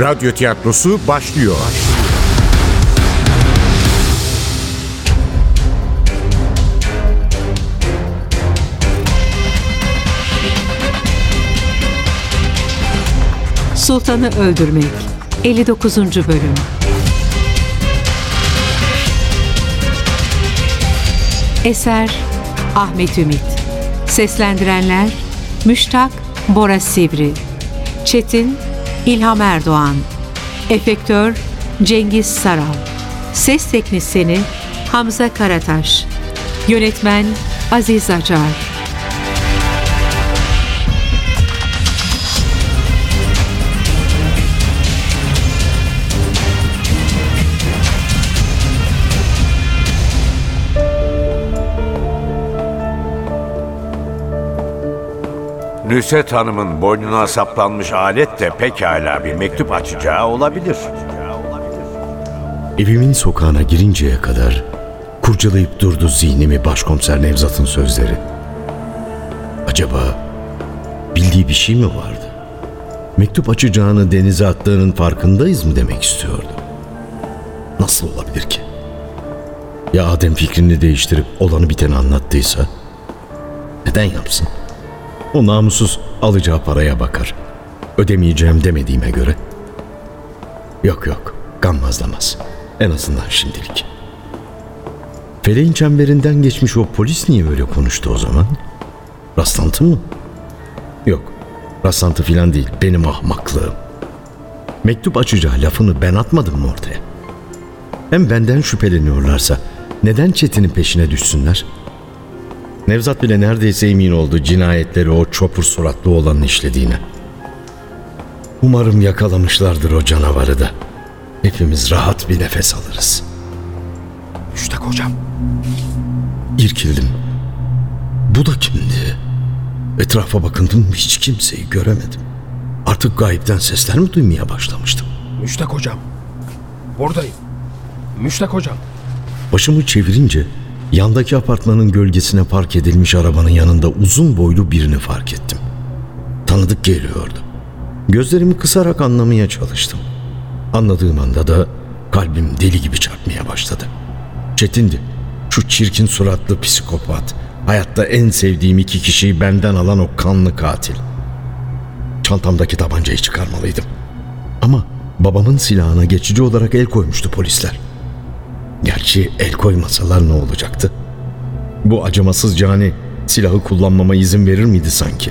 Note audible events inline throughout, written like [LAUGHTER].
Radyo tiyatrosu başlıyor. Sultanı Öldürmek 59. Bölüm Eser Ahmet Ümit Seslendirenler Müştak Bora Sivri Çetin İlham Erdoğan Efektör Cengiz Saral Ses Teknisini Hamza Karataş Yönetmen Aziz Acar Nüset Hanım'ın boynuna saplanmış alet de pekala bir mektup açacağı olabilir. Evimin sokağına girinceye kadar kurcalayıp durdu zihnimi başkomiser Nevzat'ın sözleri. Acaba bildiği bir şey mi vardı? Mektup açacağını denize attığının farkındayız mı demek istiyordu? Nasıl olabilir ki? Ya Adem fikrini değiştirip olanı biteni anlattıysa? Neden yapsın? O namussuz alacağı paraya bakar. Ödemeyeceğim demediğime göre. Yok yok, gammazlamaz. En azından şimdilik. Feleğin çemberinden geçmiş o polis niye öyle konuştu o zaman? Rastlantı mı? Yok, rastlantı filan değil, benim ahmaklığım. Mektup açacağı lafını ben atmadım mı ortaya? Hem benden şüpheleniyorlarsa neden Çetin'in peşine düşsünler?'' Nevzat bile neredeyse emin oldu cinayetleri o çopur suratlı olanın işlediğine. Umarım yakalamışlardır o canavarı da. Hepimiz rahat bir nefes alırız. Müştak hocam. İrkildim. Bu da kimdi? Etrafa bakındım hiç kimseyi göremedim. Artık gayipten sesler mi duymaya başlamıştım? Müştak hocam. Buradayım. Müştak hocam. Başımı çevirince Yandaki apartmanın gölgesine park edilmiş arabanın yanında uzun boylu birini fark ettim. Tanıdık geliyordu. Gözlerimi kısarak anlamaya çalıştım. Anladığım anda da kalbim deli gibi çarpmaya başladı. Çetindi. Şu çirkin suratlı psikopat. Hayatta en sevdiğim iki kişiyi benden alan o kanlı katil. Çantamdaki tabancayı çıkarmalıydım. Ama babamın silahına geçici olarak el koymuştu polisler. Gerçi el koymasalar ne olacaktı? Bu acımasız cani silahı kullanmama izin verir miydi sanki?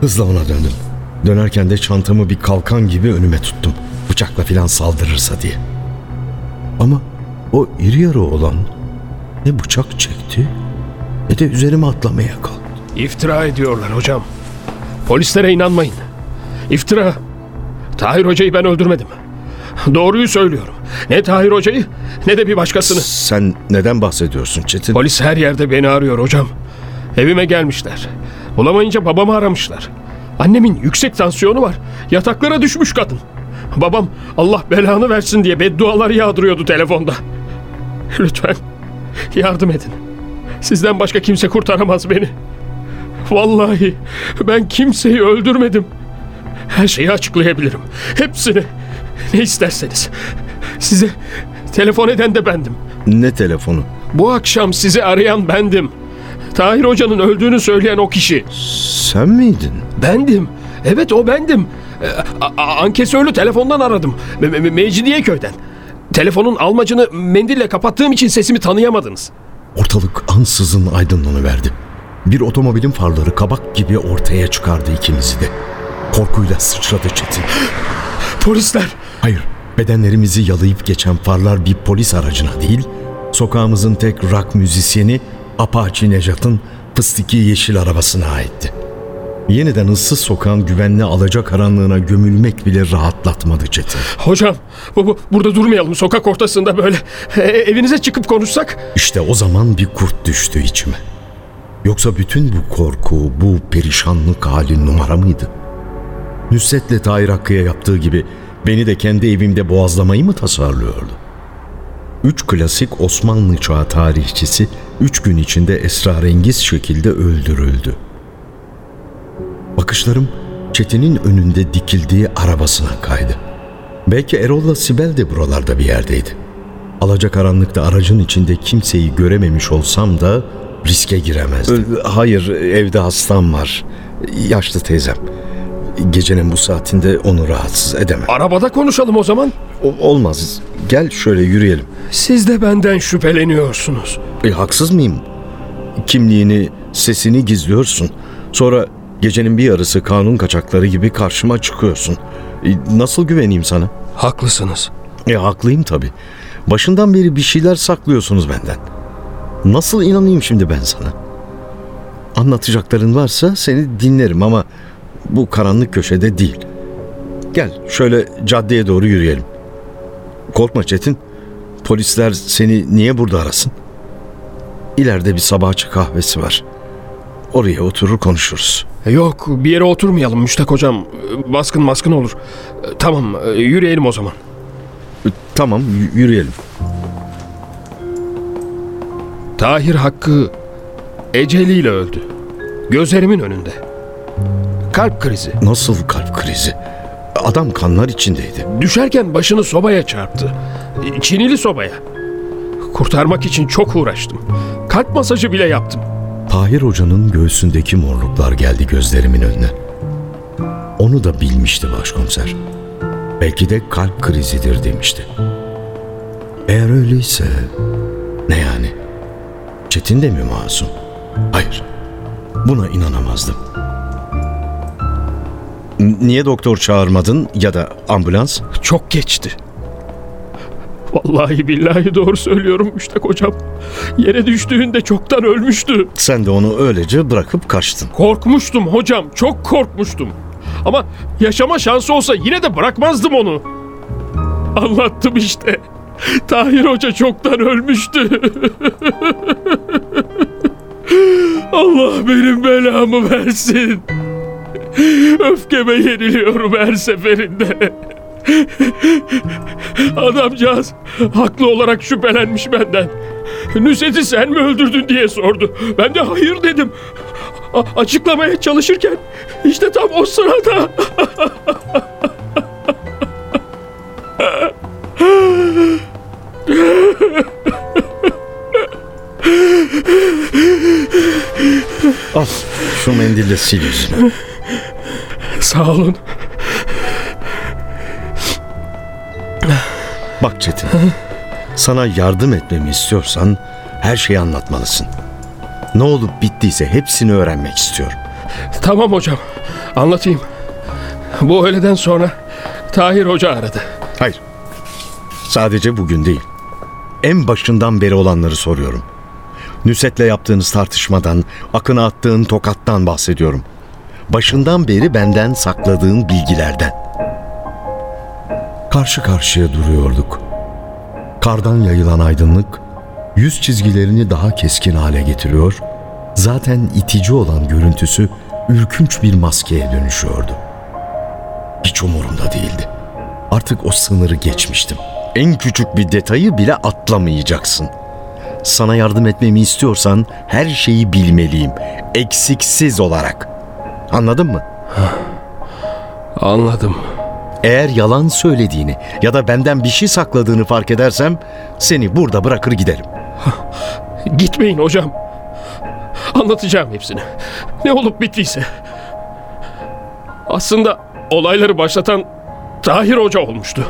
Hızla ona döndüm. Dönerken de çantamı bir kalkan gibi önüme tuttum. Bıçakla filan saldırırsa diye. Ama o iri yarı olan ne bıçak çekti ne de üzerime atlamaya kalktı. İftira ediyorlar hocam. Polislere inanmayın. İftira. Tahir Hoca'yı ben öldürmedim. Doğruyu söylüyorum. Ne Tahir Hoca'yı ne de bir başkasını. Sen neden bahsediyorsun Çetin? Polis her yerde beni arıyor hocam. Evime gelmişler. Bulamayınca babamı aramışlar. Annemin yüksek tansiyonu var. Yataklara düşmüş kadın. Babam Allah belanı versin diye beddualar yağdırıyordu telefonda. Lütfen yardım edin. Sizden başka kimse kurtaramaz beni. Vallahi ben kimseyi öldürmedim. Her şeyi açıklayabilirim. Hepsini. Ne isterseniz. Size telefon eden de bendim. Ne telefonu? Bu akşam sizi arayan bendim. Tahir Hoca'nın öldüğünü söyleyen o kişi. Sen miydin? Bendim. Evet o bendim. Ee, ankesörlü telefondan aradım. Me- Me- Mecidiyeköy'den. Telefonun almacını mendille kapattığım için sesimi tanıyamadınız. Ortalık ansızın aydınlanıverdi. Bir otomobilin farları kabak gibi ortaya çıkardı ikimizi de. Korkuyla sıçradı Çetin. [GASPS] Polisler. Hayır, bedenlerimizi yalayıp geçen farlar bir polis aracına değil, sokağımızın tek rock müzisyeni Apache Nejat'ın fıstiki yeşil arabasına aitti. Yeniden ıssız sokağın güvenli alacakaranlığına gömülmek bile rahatlatmadı Çetin. Hocam bu, bu, burada durmayalım sokak ortasında böyle. E, evinize çıkıp konuşsak. İşte o zaman bir kurt düştü içime. Yoksa bütün bu korku, bu perişanlık hali numara mıydı? Nusret'le Tahir Hakkı'ya yaptığı gibi beni de kendi evimde boğazlamayı mı tasarlıyordu? Üç klasik Osmanlı çağı tarihçisi üç gün içinde esrarengiz şekilde öldürüldü. Bakışlarım Çetin'in önünde dikildiği arabasına kaydı. Belki Erol'la Sibel de buralarda bir yerdeydi. Alacakaranlıkta aracın içinde kimseyi görememiş olsam da riske giremezdim. Hayır, evde hastam var. Yaşlı teyzem. Gecenin bu saatinde onu rahatsız edemem. Arabada konuşalım o zaman. O- olmaz. Gel şöyle yürüyelim. Siz de benden şüpheleniyorsunuz. E, haksız mıyım? Kimliğini, sesini gizliyorsun. Sonra gecenin bir yarısı kanun kaçakları gibi karşıma çıkıyorsun. E, nasıl güveneyim sana? Haklısınız. E haklıyım tabii. Başından beri bir şeyler saklıyorsunuz benden. Nasıl inanayım şimdi ben sana? Anlatacakların varsa seni dinlerim ama bu karanlık köşede değil. Gel şöyle caddeye doğru yürüyelim. Korkma Çetin. Polisler seni niye burada arasın? İleride bir sabahçı kahvesi var. Oraya oturur konuşuruz. Yok bir yere oturmayalım Müştak hocam. Baskın maskın olur. Tamam yürüyelim o zaman. E, Tamam yürüyelim. Tahir Hakkı eceliyle öldü. Gözlerimin önünde. Kalp krizi. Nasıl kalp krizi? Adam kanlar içindeydi. Düşerken başını sobaya çarptı. Çinili sobaya. Kurtarmak için çok uğraştım. Kalp masajı bile yaptım. Tahir Hoca'nın göğsündeki morluklar geldi gözlerimin önüne. Onu da bilmişti başkomiser. Belki de kalp krizidir demişti. Eğer öyleyse ne yani? Çetin de mi masum? Hayır. Buna inanamazdım. Niye doktor çağırmadın ya da ambulans? Çok geçti. Vallahi billahi doğru söylüyorum Müştak hocam. Yere düştüğünde çoktan ölmüştü. Sen de onu öylece bırakıp kaçtın. Korkmuştum hocam, çok korkmuştum. Ama yaşama şansı olsa yine de bırakmazdım onu. Anlattım işte. Tahir Hoca çoktan ölmüştü. [LAUGHS] Allah benim belamı versin. Öfkeme yeniliyorum her seferinde. Adamcağız haklı olarak şüphelenmiş benden. Nusret'i sen mi öldürdün diye sordu. Ben de hayır dedim. A- açıklamaya çalışırken işte tam o sırada Al şu mendille sil yüzünü. Sağ olun. Bak Çetin, sana yardım etmemi istiyorsan her şeyi anlatmalısın. Ne olup bittiyse hepsini öğrenmek istiyorum. Tamam hocam anlatayım. Bu öğleden sonra Tahir Hoca aradı. Hayır, sadece bugün değil. En başından beri olanları soruyorum. Nusret'le yaptığınız tartışmadan, Akın'a attığın tokattan bahsediyorum. Başından beri benden sakladığın bilgilerden. Karşı karşıya duruyorduk. Kardan yayılan aydınlık yüz çizgilerini daha keskin hale getiriyor. Zaten itici olan görüntüsü ürkünç bir maskeye dönüşüyordu. Hiç umurumda değildi. Artık o sınırı geçmiştim. En küçük bir detayı bile atlamayacaksın. Sana yardım etmemi istiyorsan her şeyi bilmeliyim. Eksiksiz olarak. Anladın mı? Anladım. Eğer yalan söylediğini ya da benden bir şey sakladığını fark edersem seni burada bırakır giderim. [LAUGHS] Gitmeyin hocam. Anlatacağım hepsini. Ne olup bittiyse. Aslında olayları başlatan Tahir Hoca olmuştu.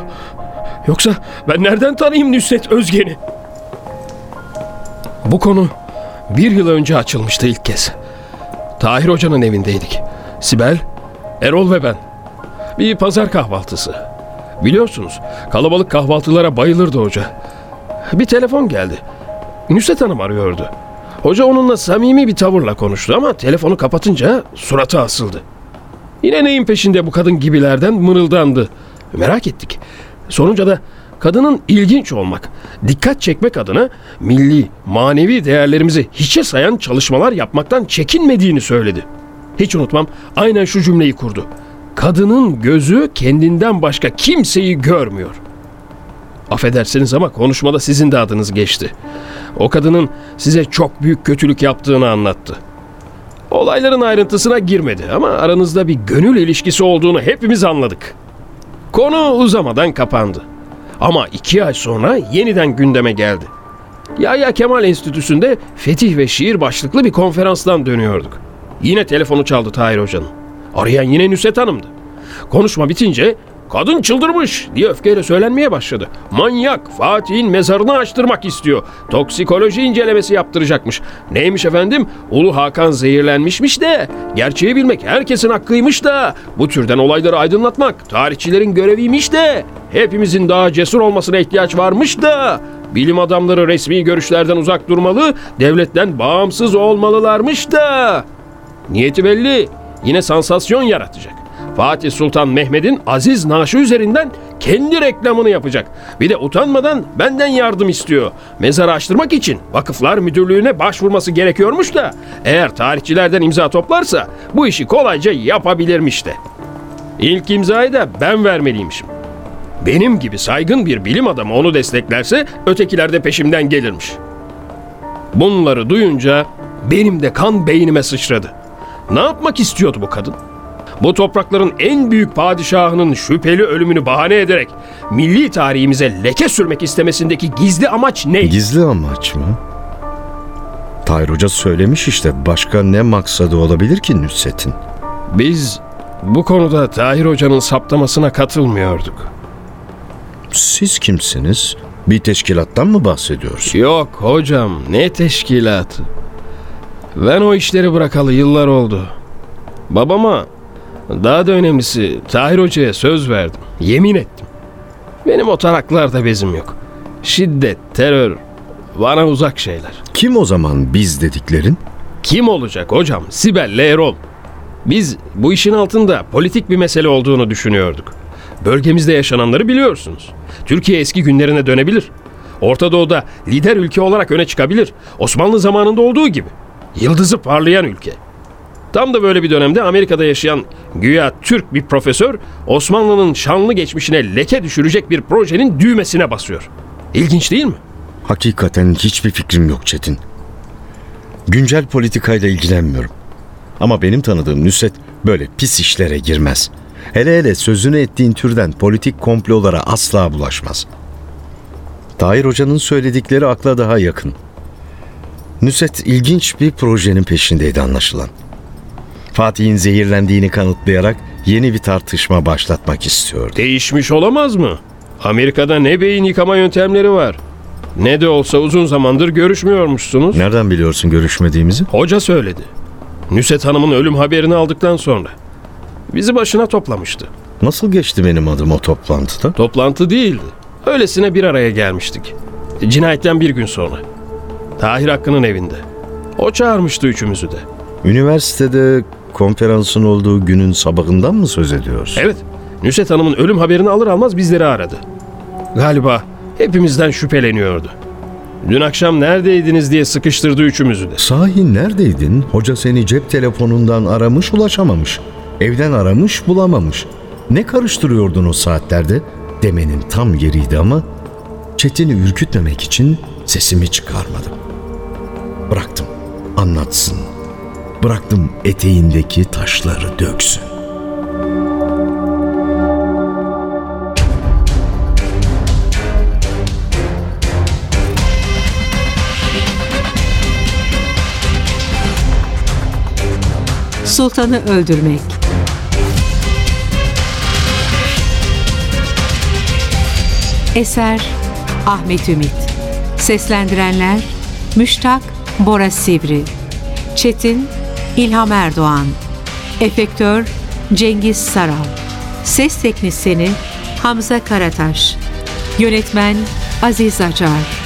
Yoksa ben nereden tanıyayım Nusret Özgen'i? Bu konu bir yıl önce açılmıştı ilk kez. Tahir Hoca'nın evindeydik. Sibel, Erol ve ben. Bir pazar kahvaltısı. Biliyorsunuz kalabalık kahvaltılara bayılırdı hoca. Bir telefon geldi. Nusret Hanım arıyordu. Hoca onunla samimi bir tavırla konuştu ama telefonu kapatınca suratı asıldı. Yine neyin peşinde bu kadın gibilerden mırıldandı. Merak ettik. Sorunca da kadının ilginç olmak, dikkat çekmek adına milli, manevi değerlerimizi hiçe sayan çalışmalar yapmaktan çekinmediğini söyledi. Hiç unutmam aynen şu cümleyi kurdu. Kadının gözü kendinden başka kimseyi görmüyor. Affedersiniz ama konuşmada sizin de adınız geçti. O kadının size çok büyük kötülük yaptığını anlattı. Olayların ayrıntısına girmedi ama aranızda bir gönül ilişkisi olduğunu hepimiz anladık. Konu uzamadan kapandı. Ama iki ay sonra yeniden gündeme geldi. Yahya Kemal Enstitüsü'nde fetih ve şiir başlıklı bir konferanstan dönüyorduk. Yine telefonu çaldı Tahir Hoca'nın. Arayan yine Nusret Hanım'dı. Konuşma bitince kadın çıldırmış diye öfkeyle söylenmeye başladı. Manyak Fatih'in mezarını açtırmak istiyor. Toksikoloji incelemesi yaptıracakmış. Neymiş efendim? Ulu Hakan zehirlenmişmiş de gerçeği bilmek herkesin hakkıymış da bu türden olayları aydınlatmak tarihçilerin göreviymiş de hepimizin daha cesur olmasına ihtiyaç varmış da bilim adamları resmi görüşlerden uzak durmalı, devletten bağımsız olmalılarmış da Niyeti belli. Yine sansasyon yaratacak. Fatih Sultan Mehmet'in aziz naaşı üzerinden kendi reklamını yapacak. Bir de utanmadan benden yardım istiyor. Mezarı açtırmak için Vakıflar Müdürlüğü'ne başvurması gerekiyormuş da eğer tarihçilerden imza toplarsa bu işi kolayca yapabilirmiş de. İlk imzayı da ben vermeliymişim. Benim gibi saygın bir bilim adamı onu desteklerse ötekiler de peşimden gelirmiş. Bunları duyunca benim de kan beynime sıçradı. Ne yapmak istiyordu bu kadın? Bu toprakların en büyük padişahının şüpheli ölümünü bahane ederek milli tarihimize leke sürmek istemesindeki gizli amaç neydi? Gizli amaç mı? Tahir Hoca söylemiş işte başka ne maksadı olabilir ki Nusret'in? Biz bu konuda Tahir Hoca'nın saptamasına katılmıyorduk. Siz kimsiniz? Bir teşkilattan mı bahsediyoruz? Yok hocam ne teşkilatı. Ben o işleri bırakalı yıllar oldu. Babama daha da önemlisi Tahir Hoca'ya söz verdim. Yemin ettim. Benim o taraklarda bezim yok. Şiddet, terör bana uzak şeyler. Kim o zaman biz dediklerin? Kim olacak hocam? Sibel'le Erol. Biz bu işin altında politik bir mesele olduğunu düşünüyorduk. Bölgemizde yaşananları biliyorsunuz. Türkiye eski günlerine dönebilir. Orta Doğu'da lider ülke olarak öne çıkabilir. Osmanlı zamanında olduğu gibi. Yıldızı parlayan ülke. Tam da böyle bir dönemde Amerika'da yaşayan güya Türk bir profesör Osmanlı'nın şanlı geçmişine leke düşürecek bir projenin düğmesine basıyor. İlginç değil mi? Hakikaten hiçbir fikrim yok Çetin. Güncel politikayla ilgilenmiyorum. Ama benim tanıdığım Nusret böyle pis işlere girmez. Hele hele sözünü ettiğin türden politik komplolara asla bulaşmaz. Tahir Hoca'nın söyledikleri akla daha yakın. Nusret ilginç bir projenin peşindeydi anlaşılan. Fatih'in zehirlendiğini kanıtlayarak yeni bir tartışma başlatmak istiyordu. Değişmiş olamaz mı? Amerika'da ne beyin yıkama yöntemleri var. Ne de olsa uzun zamandır görüşmüyormuşsunuz. Nereden biliyorsun görüşmediğimizi? Hoca söyledi. Nüset Hanım'ın ölüm haberini aldıktan sonra. Bizi başına toplamıştı. Nasıl geçti benim adım o toplantıda? Toplantı değildi. Öylesine bir araya gelmiştik. Cinayetten bir gün sonra. Tahir Hakkı'nın evinde. O çağırmıştı üçümüzü de. Üniversitede konferansın olduğu günün sabahından mı söz ediyorsun? Evet, Nüset Hanım'ın ölüm haberini alır almaz bizleri aradı. Galiba hepimizden şüpheleniyordu. Dün akşam neredeydiniz diye sıkıştırdı üçümüzü de. Sahi neredeydin? Hoca seni cep telefonundan aramış ulaşamamış. Evden aramış bulamamış. Ne karıştırıyordun o saatlerde? Demenin tam yeriydi ama Çetin'i ürkütmemek için sesimi çıkarmadım. Bıraktım anlatsın. Bıraktım eteğindeki taşları döksün. Sultanı öldürmek. Eser Ahmet Ümit. Seslendirenler Müştak Bora Sivri. Çetin İlham Erdoğan. Efektör Cengiz Saral. Ses teknisyeni Hamza Karataş. Yönetmen Aziz Acar.